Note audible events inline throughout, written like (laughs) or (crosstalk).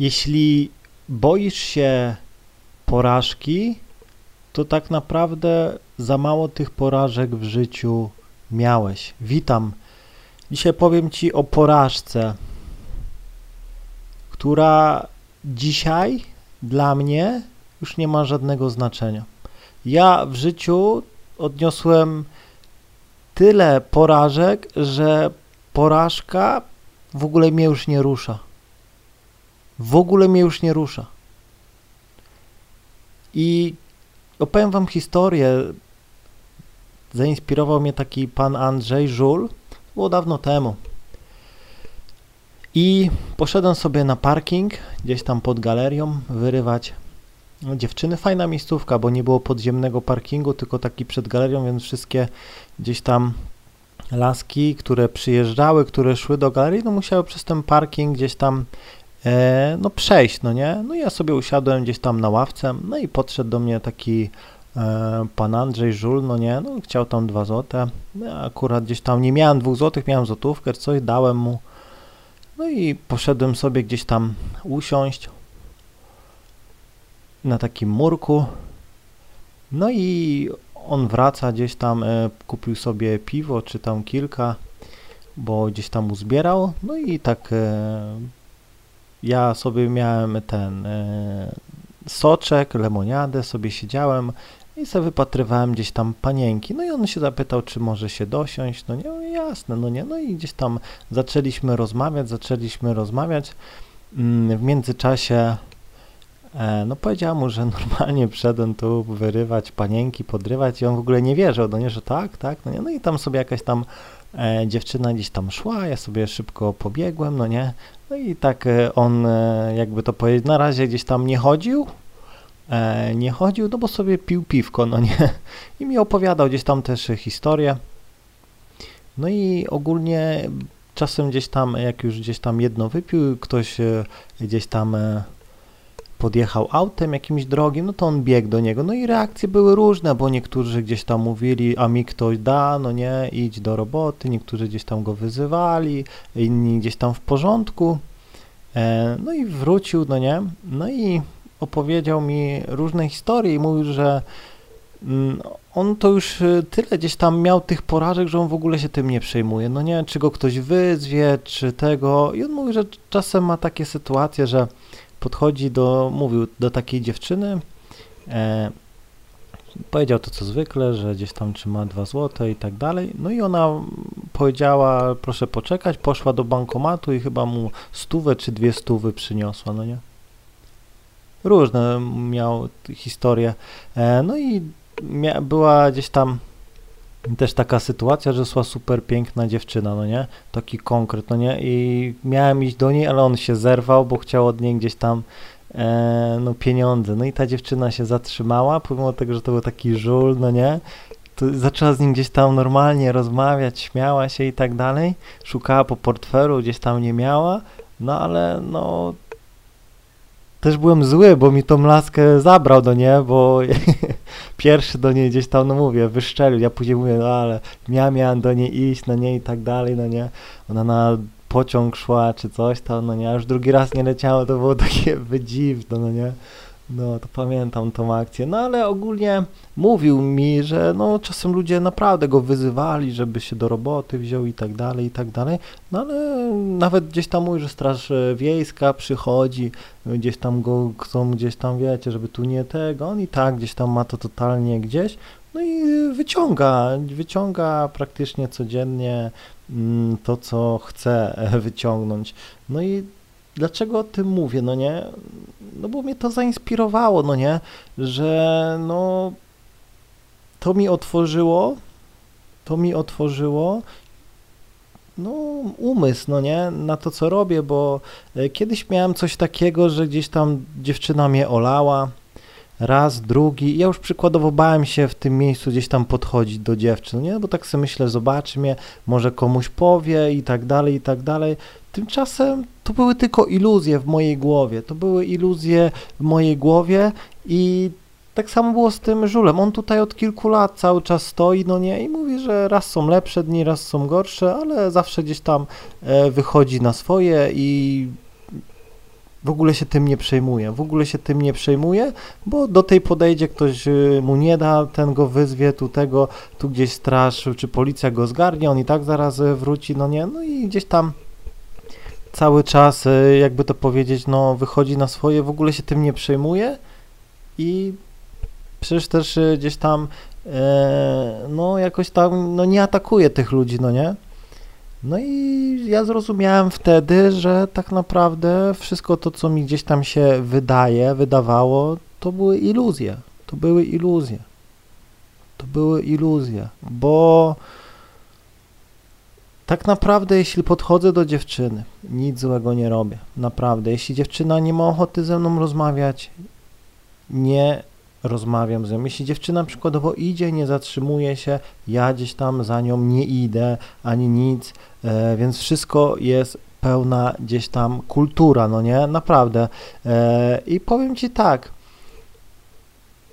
Jeśli boisz się porażki, to tak naprawdę za mało tych porażek w życiu miałeś. Witam. Dzisiaj powiem Ci o porażce, która dzisiaj dla mnie już nie ma żadnego znaczenia. Ja w życiu odniosłem tyle porażek, że porażka w ogóle mnie już nie rusza. W ogóle mnie już nie rusza. I opowiem wam historię. Zainspirował mnie taki pan Andrzej Żul. Było dawno temu. I poszedłem sobie na parking, gdzieś tam pod galerią, wyrywać dziewczyny. Fajna miejscówka, bo nie było podziemnego parkingu, tylko taki przed galerią, więc wszystkie gdzieś tam laski, które przyjeżdżały, które szły do galerii, no musiały przez ten parking gdzieś tam no przejść, no nie? No ja sobie usiadłem gdzieś tam na ławce, no i podszedł do mnie taki e, pan Andrzej Żul, no nie, no chciał tam dwa złote, ja akurat gdzieś tam nie miałem dwóch złotych, miałem złotówkę, coś dałem mu, no i poszedłem sobie gdzieś tam usiąść na takim murku, no i on wraca gdzieś tam, e, kupił sobie piwo, czy tam kilka, bo gdzieś tam uzbierał, no i tak e, ja sobie miałem ten e, soczek, lemoniadę, sobie siedziałem i sobie wypatrywałem gdzieś tam panienki. No i on się zapytał, czy może się dosiąść. No nie, no jasne, no nie. No i gdzieś tam zaczęliśmy rozmawiać, zaczęliśmy rozmawiać. Mm, w międzyczasie e, no powiedziałem mu, że (laughs) normalnie wszedłem tu wyrywać panienki, podrywać i on w ogóle nie wierzył, no nie, że tak, tak, no nie. No i tam sobie jakaś tam e, dziewczyna gdzieś tam szła, ja sobie szybko pobiegłem, no nie. No i tak e, on, e, jakby to powiedzieć, na razie gdzieś tam nie chodził, e, nie chodził, no bo sobie pił piwko, no nie, i mi opowiadał gdzieś tam też historię. No i ogólnie czasem gdzieś tam, jak już gdzieś tam jedno wypił, ktoś gdzieś tam podjechał autem jakimś drogim, no to on biegł do niego. No i reakcje były różne, bo niektórzy gdzieś tam mówili, a mi ktoś da, no nie, idź do roboty, niektórzy gdzieś tam go wyzywali, inni gdzieś tam w porządku. E, no i wrócił, no nie, no i opowiedział mi różne historie i mówił, że mm, on to już e, tyle gdzieś tam miał tych porażek, że on w ogóle się tym nie przejmuje. No nie, czy go ktoś wyzwie, czy tego. I on mówi, że czasem ma takie sytuacje, że podchodzi do, mówił do takiej dziewczyny, e, powiedział to co zwykle, że gdzieś tam trzyma dwa złote i tak dalej, no i ona powiedziała, proszę poczekać, poszła do bankomatu i chyba mu stówę czy dwie stówy przyniosła, no nie? Różne miał historie, e, no i była gdzieś tam też taka sytuacja, że szła super piękna dziewczyna, no nie? Taki konkret, no nie? I miałem iść do niej, ale on się zerwał, bo chciał od niej gdzieś tam e, no pieniądze. No i ta dziewczyna się zatrzymała, pomimo tego, że to był taki żul, no nie? To zaczęła z nim gdzieś tam normalnie rozmawiać, śmiała się i tak dalej. Szukała po portfelu, gdzieś tam nie miała, no ale no też byłem zły, bo mi tą laskę zabrał do niej, bo (laughs) pierwszy do niej gdzieś tam, no mówię, wyszczelił. Ja później mówię, no ale ja miałem do niej iść, no nie i tak dalej, no nie. Ona na pociąg szła czy coś tam, no nie, a już drugi raz nie leciało, to było takie (laughs) wydziwne, no nie. No, to pamiętam tą akcję. No, ale ogólnie mówił mi, że no, czasem ludzie naprawdę go wyzywali, żeby się do roboty wziął i tak dalej, i tak dalej. No, ale nawet gdzieś tam mówi, że straż wiejska przychodzi, gdzieś tam go chcą, gdzieś tam, wiecie, żeby tu nie tego. On i tak gdzieś tam ma to totalnie gdzieś. No i wyciąga, wyciąga praktycznie codziennie mm, to, co chce wyciągnąć. No i dlaczego o tym mówię, no nie? No bo mnie to zainspirowało, no nie? Że no to mi otworzyło, to mi otworzyło no, umysł, no nie, na to, co robię, bo e, kiedyś miałem coś takiego, że gdzieś tam dziewczyna mnie olała, raz, drugi. Ja już przykładowo bałem się w tym miejscu gdzieś tam podchodzić do dziewczyn, nie? Bo tak sobie myślę, zobaczy mnie, może komuś powie i tak dalej, i tak dalej. Tymczasem to były tylko iluzje w mojej głowie. To były iluzje w mojej głowie i tak samo było z tym żulem. On tutaj od kilku lat cały czas stoi, no nie, i mówi, że raz są lepsze dni, raz są gorsze, ale zawsze gdzieś tam e, wychodzi na swoje i w ogóle się tym nie przejmuje, w ogóle się tym nie przejmuje, bo do tej podejdzie ktoś y, mu nie da, ten go wyzwie, tu tego, tu gdzieś straż czy policja go zgarnie, on i tak zaraz y, wróci, no nie, no i gdzieś tam cały czas, y, jakby to powiedzieć, no wychodzi na swoje, w ogóle się tym nie przejmuje i przecież też gdzieś tam e, no jakoś tam, no nie atakuje tych ludzi, no nie, no i ja zrozumiałem wtedy, że tak naprawdę wszystko to, co mi gdzieś tam się wydaje, wydawało, to były iluzje. To były iluzje. To były iluzje, bo tak naprawdę, jeśli podchodzę do dziewczyny, nic złego nie robię. Naprawdę. Jeśli dziewczyna nie ma ochoty ze mną rozmawiać, nie rozmawiam z nią. Jeśli dziewczyna przykładowo idzie, nie zatrzymuje się, ja gdzieś tam za nią nie idę, ani nic, e, więc wszystko jest pełna gdzieś tam kultura, no nie? Naprawdę. E, I powiem Ci tak,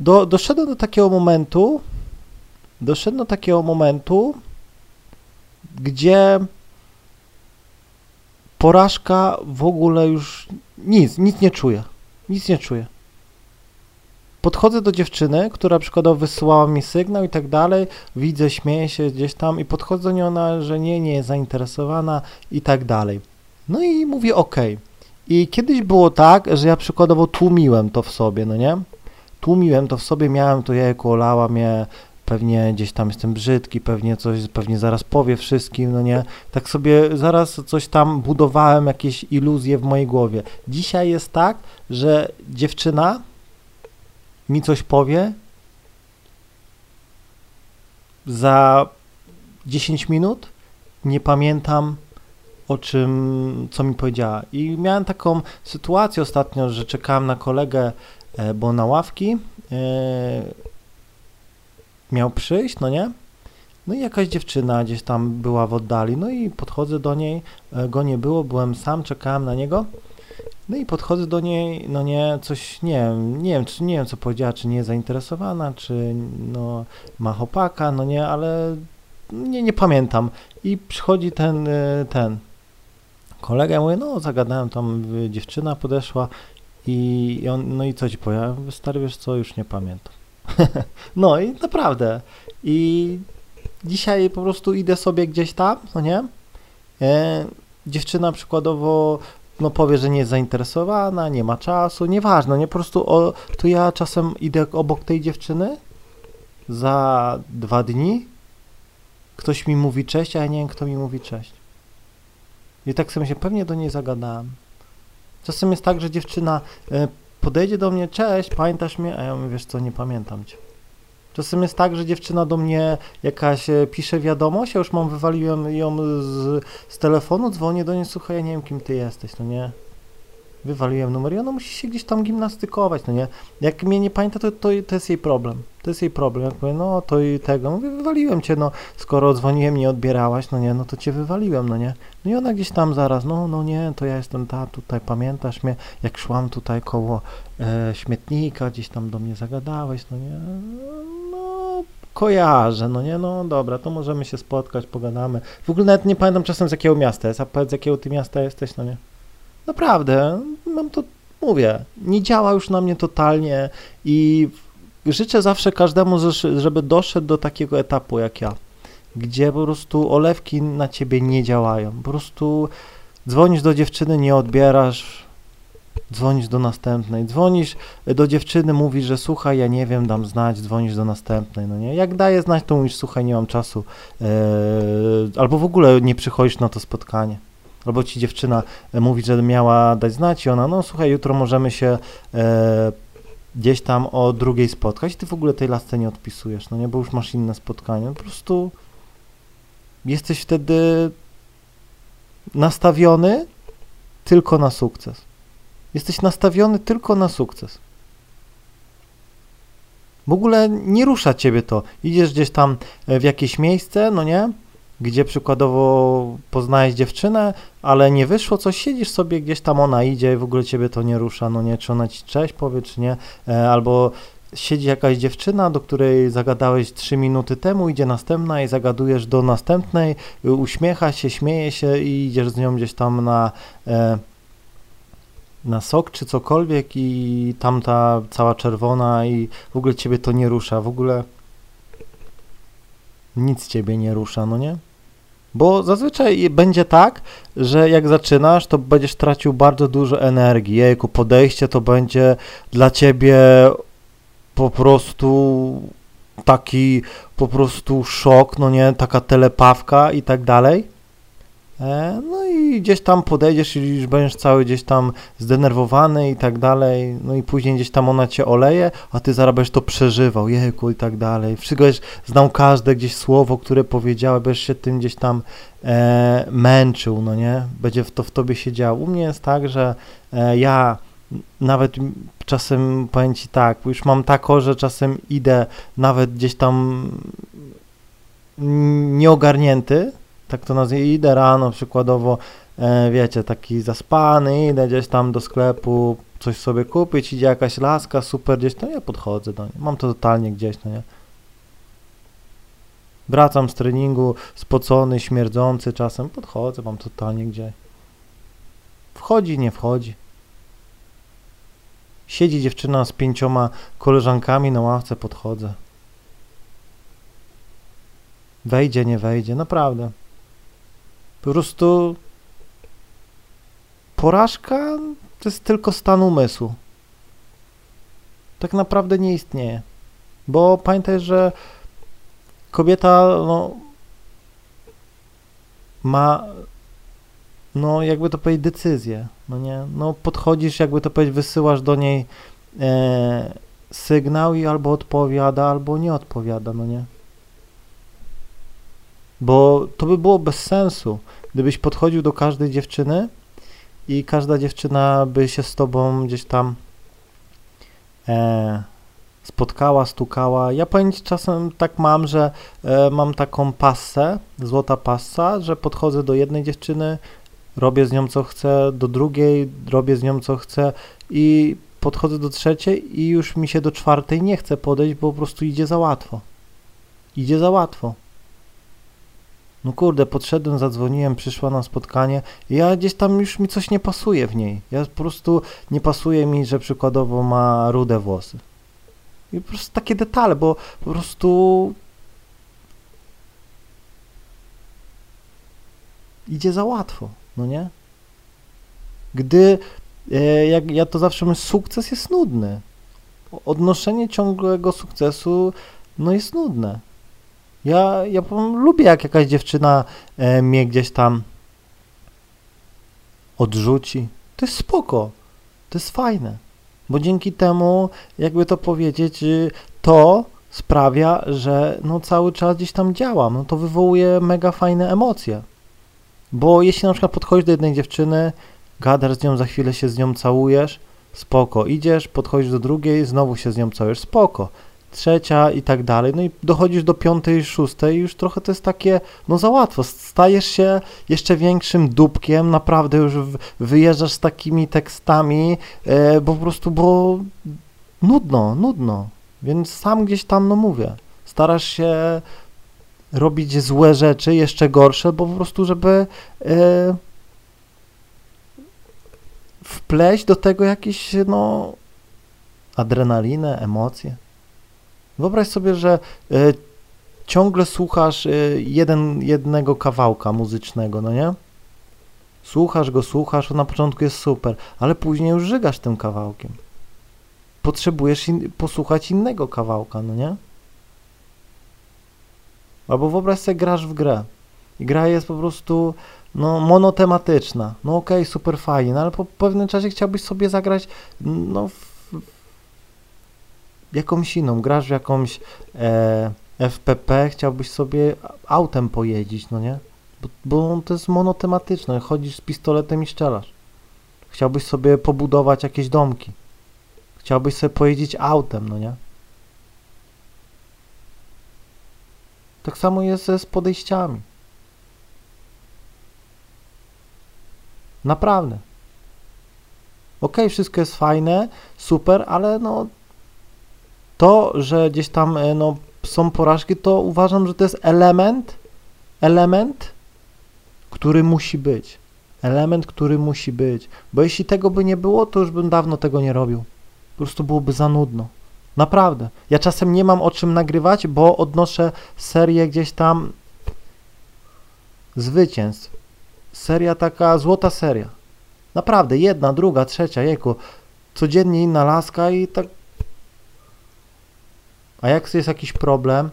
do, doszedłem do takiego momentu, doszedłem do takiego momentu, gdzie porażka w ogóle już nic, nic nie czuję. Nic nie czuję podchodzę do dziewczyny, która przykładowo wysyłała mi sygnał i tak dalej, widzę, śmieję się gdzieś tam i podchodzę do niej ona, że nie, nie jest zainteresowana i tak dalej. No i mówię ok. I kiedyś było tak, że ja przykładowo tłumiłem to w sobie, no nie? Tłumiłem to w sobie, miałem to jajko, olała mnie, pewnie gdzieś tam jestem brzydki, pewnie coś, pewnie zaraz powie wszystkim, no nie? Tak sobie zaraz coś tam budowałem, jakieś iluzje w mojej głowie. Dzisiaj jest tak, że dziewczyna mi coś powie, za 10 minut nie pamiętam o czym, co mi powiedziała. I miałem taką sytuację ostatnio, że czekałem na kolegę, e, bo na ławki e, miał przyjść, no nie? No i jakaś dziewczyna gdzieś tam była w oddali, no i podchodzę do niej, e, go nie było, byłem sam, czekałem na niego no i podchodzę do niej, no nie, coś, nie wiem, nie wiem, czy, nie wiem co powiedziała, czy nie jest zainteresowana, czy no ma chłopaka, no nie, ale nie, nie pamiętam. I przychodzi ten, y, ten kolega, ja mówię, no zagadałem, tam dziewczyna podeszła i, i on, no i co ci powiem, stary, wiesz co, już nie pamiętam. (laughs) no i naprawdę. I dzisiaj po prostu idę sobie gdzieś tam, no nie, e, dziewczyna przykładowo no powie, że nie jest zainteresowana, nie ma czasu, nieważne, nie po prostu o, to ja czasem idę obok tej dziewczyny za dwa dni, ktoś mi mówi cześć, a ja nie wiem, kto mi mówi cześć. I tak sobie się pewnie do niej zagadałem. Czasem jest tak, że dziewczyna e, podejdzie do mnie, cześć, pamiętasz mnie? A ja mówię, wiesz co, nie pamiętam cię. Czasem jest tak, że dziewczyna do mnie jakaś e, pisze wiadomość, ja już mam, wywaliłem ją z, z telefonu, dzwonię do niej, słuchaj, ja nie wiem, kim ty jesteś, no nie? Wywaliłem numer i ona musi się gdzieś tam gimnastykować, no nie? Jak mnie nie pamięta, to, to, to jest jej problem. To jest jej problem. Jak powiem, no to i tego, mówię, wywaliłem cię, no skoro dzwoniłem, nie odbierałaś, no nie, no to cię wywaliłem, no nie. No i ona gdzieś tam zaraz, no, no nie, to ja jestem ta, tutaj, pamiętasz mnie, jak szłam tutaj koło e, śmietnika, gdzieś tam do mnie zagadałeś, no nie, no kojarzę, no nie, no dobra, to możemy się spotkać, pogadamy. W ogóle nawet nie pamiętam czasem z jakiego miasta jest, a powiedz z jakiego ty miasta jesteś, no nie. Naprawdę, mam to, mówię, nie działa już na mnie totalnie i życzę zawsze każdemu, żeby doszedł do takiego etapu jak ja, gdzie po prostu olewki na ciebie nie działają. Po prostu dzwonisz do dziewczyny, nie odbierasz, dzwonisz do następnej, dzwonisz do dziewczyny, mówisz, że słuchaj, ja nie wiem, dam znać, dzwonisz do następnej, no nie? Jak daje znać, to mówisz, słuchaj, nie mam czasu, yy, albo w ogóle nie przychodzisz na to spotkanie. Albo ci dziewczyna mówi, że miała dać znać i ona, no słuchaj, jutro możemy się yy, gdzieś tam o drugiej spotkać, ty w ogóle tej lasce nie odpisujesz, no nie, bo już masz inne spotkanie, po prostu jesteś wtedy nastawiony tylko na sukces. Jesteś nastawiony tylko na sukces. W ogóle nie rusza ciebie to. Idziesz gdzieś tam w jakieś miejsce, no nie? Gdzie przykładowo poznajesz dziewczynę, ale nie wyszło coś, siedzisz sobie gdzieś tam, ona idzie i w ogóle ciebie to nie rusza, no nie, czy ona ci cześć powie, czy nie, e, albo siedzi jakaś dziewczyna, do której zagadałeś 3 minuty temu, idzie następna i zagadujesz do następnej, uśmiecha się, śmieje się i idziesz z nią gdzieś tam na, e, na sok czy cokolwiek i tamta cała czerwona i w ogóle ciebie to nie rusza, w ogóle nic ciebie nie rusza, no nie? Bo zazwyczaj będzie tak, że jak zaczynasz, to będziesz tracił bardzo dużo energii. Jejku, podejście to będzie dla ciebie po prostu taki po prostu szok, no nie, taka telepawka i tak dalej. E, no i gdzieś tam podejdziesz i już będziesz cały gdzieś tam zdenerwowany i tak dalej, no i później gdzieś tam ona cię oleje, a ty zaraz to przeżywał, jejku i tak dalej. Wszystko jest, znał każde gdzieś słowo, które powiedziała, będziesz się tym gdzieś tam e, męczył, no nie, będzie to w tobie się działo. U mnie jest tak, że e, ja nawet czasem powiem ci tak, już mam tako, że czasem idę nawet gdzieś tam nieogarnięty, tak to nazwijmy, idę rano przykładowo, e, wiecie, taki zaspany, idę gdzieś tam do sklepu, coś sobie kupić, idzie jakaś laska, super gdzieś, to ja podchodzę do niej, mam to totalnie gdzieś, no nie. Wracam z treningu, spocony, śmierdzący czasem, podchodzę, mam totalnie gdzie. Wchodzi, nie wchodzi. Siedzi dziewczyna z pięcioma koleżankami na ławce, podchodzę. Wejdzie, nie wejdzie, naprawdę. Po prostu porażka to jest tylko stan umysłu. Tak naprawdę nie istnieje. Bo pamiętaj, że kobieta no, ma no jakby to powiedzieć, decyzję, no nie, no podchodzisz, jakby to powiedzieć, wysyłasz do niej e, sygnał i albo odpowiada, albo nie odpowiada, no nie. Bo to by było bez sensu, gdybyś podchodził do każdej dziewczyny i każda dziewczyna by się z tobą gdzieś tam e, spotkała, stukała. Ja powiem czasem tak mam, że e, mam taką passę, złota passa, że podchodzę do jednej dziewczyny, robię z nią co chcę, do drugiej robię z nią co chcę i podchodzę do trzeciej i już mi się do czwartej nie chce podejść, bo po prostu idzie za łatwo. Idzie za łatwo. No kurde, podszedłem, zadzwoniłem, przyszła na spotkanie i ja gdzieś tam już mi coś nie pasuje w niej. Ja po prostu nie pasuje mi, że przykładowo ma rude włosy. I po prostu takie detale, bo po prostu idzie za łatwo no nie? Gdy, e, jak ja to zawsze mówię, sukces jest nudny. Odnoszenie ciągłego sukcesu, no jest nudne. Ja, ja lubię, jak jakaś dziewczyna e, mnie gdzieś tam odrzuci. To jest spoko. To jest fajne. Bo dzięki temu, jakby to powiedzieć, y, to sprawia, że no cały czas gdzieś tam działam. No to wywołuje mega fajne emocje. Bo jeśli na przykład podchodzisz do jednej dziewczyny, gadasz z nią, za chwilę się z nią całujesz, spoko. Idziesz, podchodzisz do drugiej, znowu się z nią całujesz, spoko. Trzecia i tak dalej. No i dochodzisz do piątej, szóstej i już trochę to jest takie, no za łatwo. Stajesz się jeszcze większym dupkiem, naprawdę już wyjeżdżasz z takimi tekstami, e, bo po prostu, bo nudno, nudno. Więc sam gdzieś tam, no mówię, starasz się robić złe rzeczy, jeszcze gorsze, bo po prostu, żeby e, wpleść do tego jakieś, no, adrenalinę, emocje. Wyobraź sobie, że e, ciągle słuchasz e, jeden, jednego kawałka muzycznego, no nie? Słuchasz go, słuchasz, na początku jest super, ale później już żygasz tym kawałkiem. Potrzebujesz in, posłuchać innego kawałka, no nie? Albo wyobraź sobie, grasz w grę i gra jest po prostu no, monotematyczna. No okej, okay, super fajnie, no, ale po pewnym czasie chciałbyś sobie zagrać no, w jakąś inną. Grasz w jakąś e, FPP, chciałbyś sobie autem pojeździć, no nie? Bo, bo to jest monotematyczne. Chodzisz z pistoletem i strzelasz. Chciałbyś sobie pobudować jakieś domki. Chciałbyś sobie pojeździć autem, no nie? Tak samo jest z podejściami. Naprawdę. Ok, wszystko jest fajne, super, ale no to, że gdzieś tam e, no, są porażki, to uważam, że to jest element, element, który musi być. element, który musi być. Bo jeśli tego by nie było, to już bym dawno tego nie robił. Po prostu byłoby za nudno. Naprawdę. Ja czasem nie mam o czym nagrywać, bo odnoszę serię gdzieś tam zwycięstw. Seria taka, złota seria. Naprawdę, jedna, druga, trzecia, jejku. Codziennie inna laska i tak... A jak jest jakiś problem,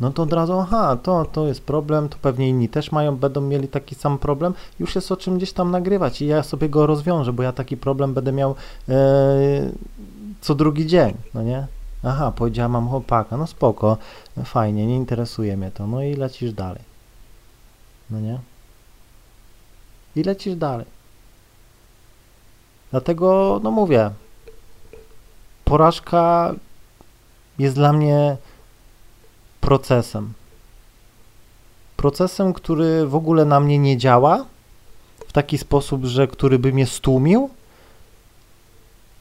no to od razu, aha, to, to jest problem, to pewnie inni też mają, będą mieli taki sam problem, już jest o czym gdzieś tam nagrywać i ja sobie go rozwiążę, bo ja taki problem będę miał e, co drugi dzień, no nie? Aha, powiedziała mam chłopaka, no spoko, fajnie, nie interesuje mnie to, no i lecisz dalej, no nie? I lecisz dalej. Dlatego, no mówię, porażka jest dla mnie procesem. Procesem, który w ogóle na mnie nie działa w taki sposób, że który by mnie stłumił,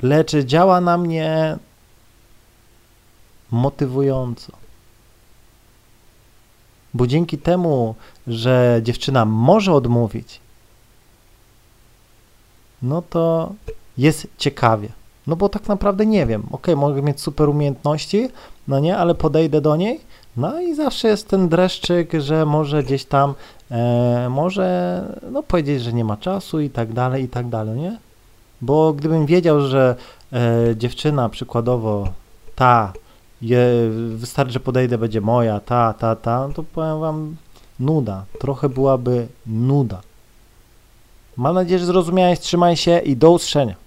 lecz działa na mnie motywująco. Bo dzięki temu, że dziewczyna może odmówić, no to jest ciekawie. No bo tak naprawdę nie wiem. Ok, mogę mieć super umiejętności, no nie, ale podejdę do niej, no i zawsze jest ten dreszczyk, że może gdzieś tam, e, może no powiedzieć, że nie ma czasu i tak dalej, i tak dalej, nie? Bo gdybym wiedział, że e, dziewczyna przykładowo ta, je, wystarczy, że podejdę, będzie moja, ta, ta, ta, no to powiem wam, nuda. Trochę byłaby nuda. Mam nadzieję, że zrozumiałeś, trzymaj się i do usłyszenia.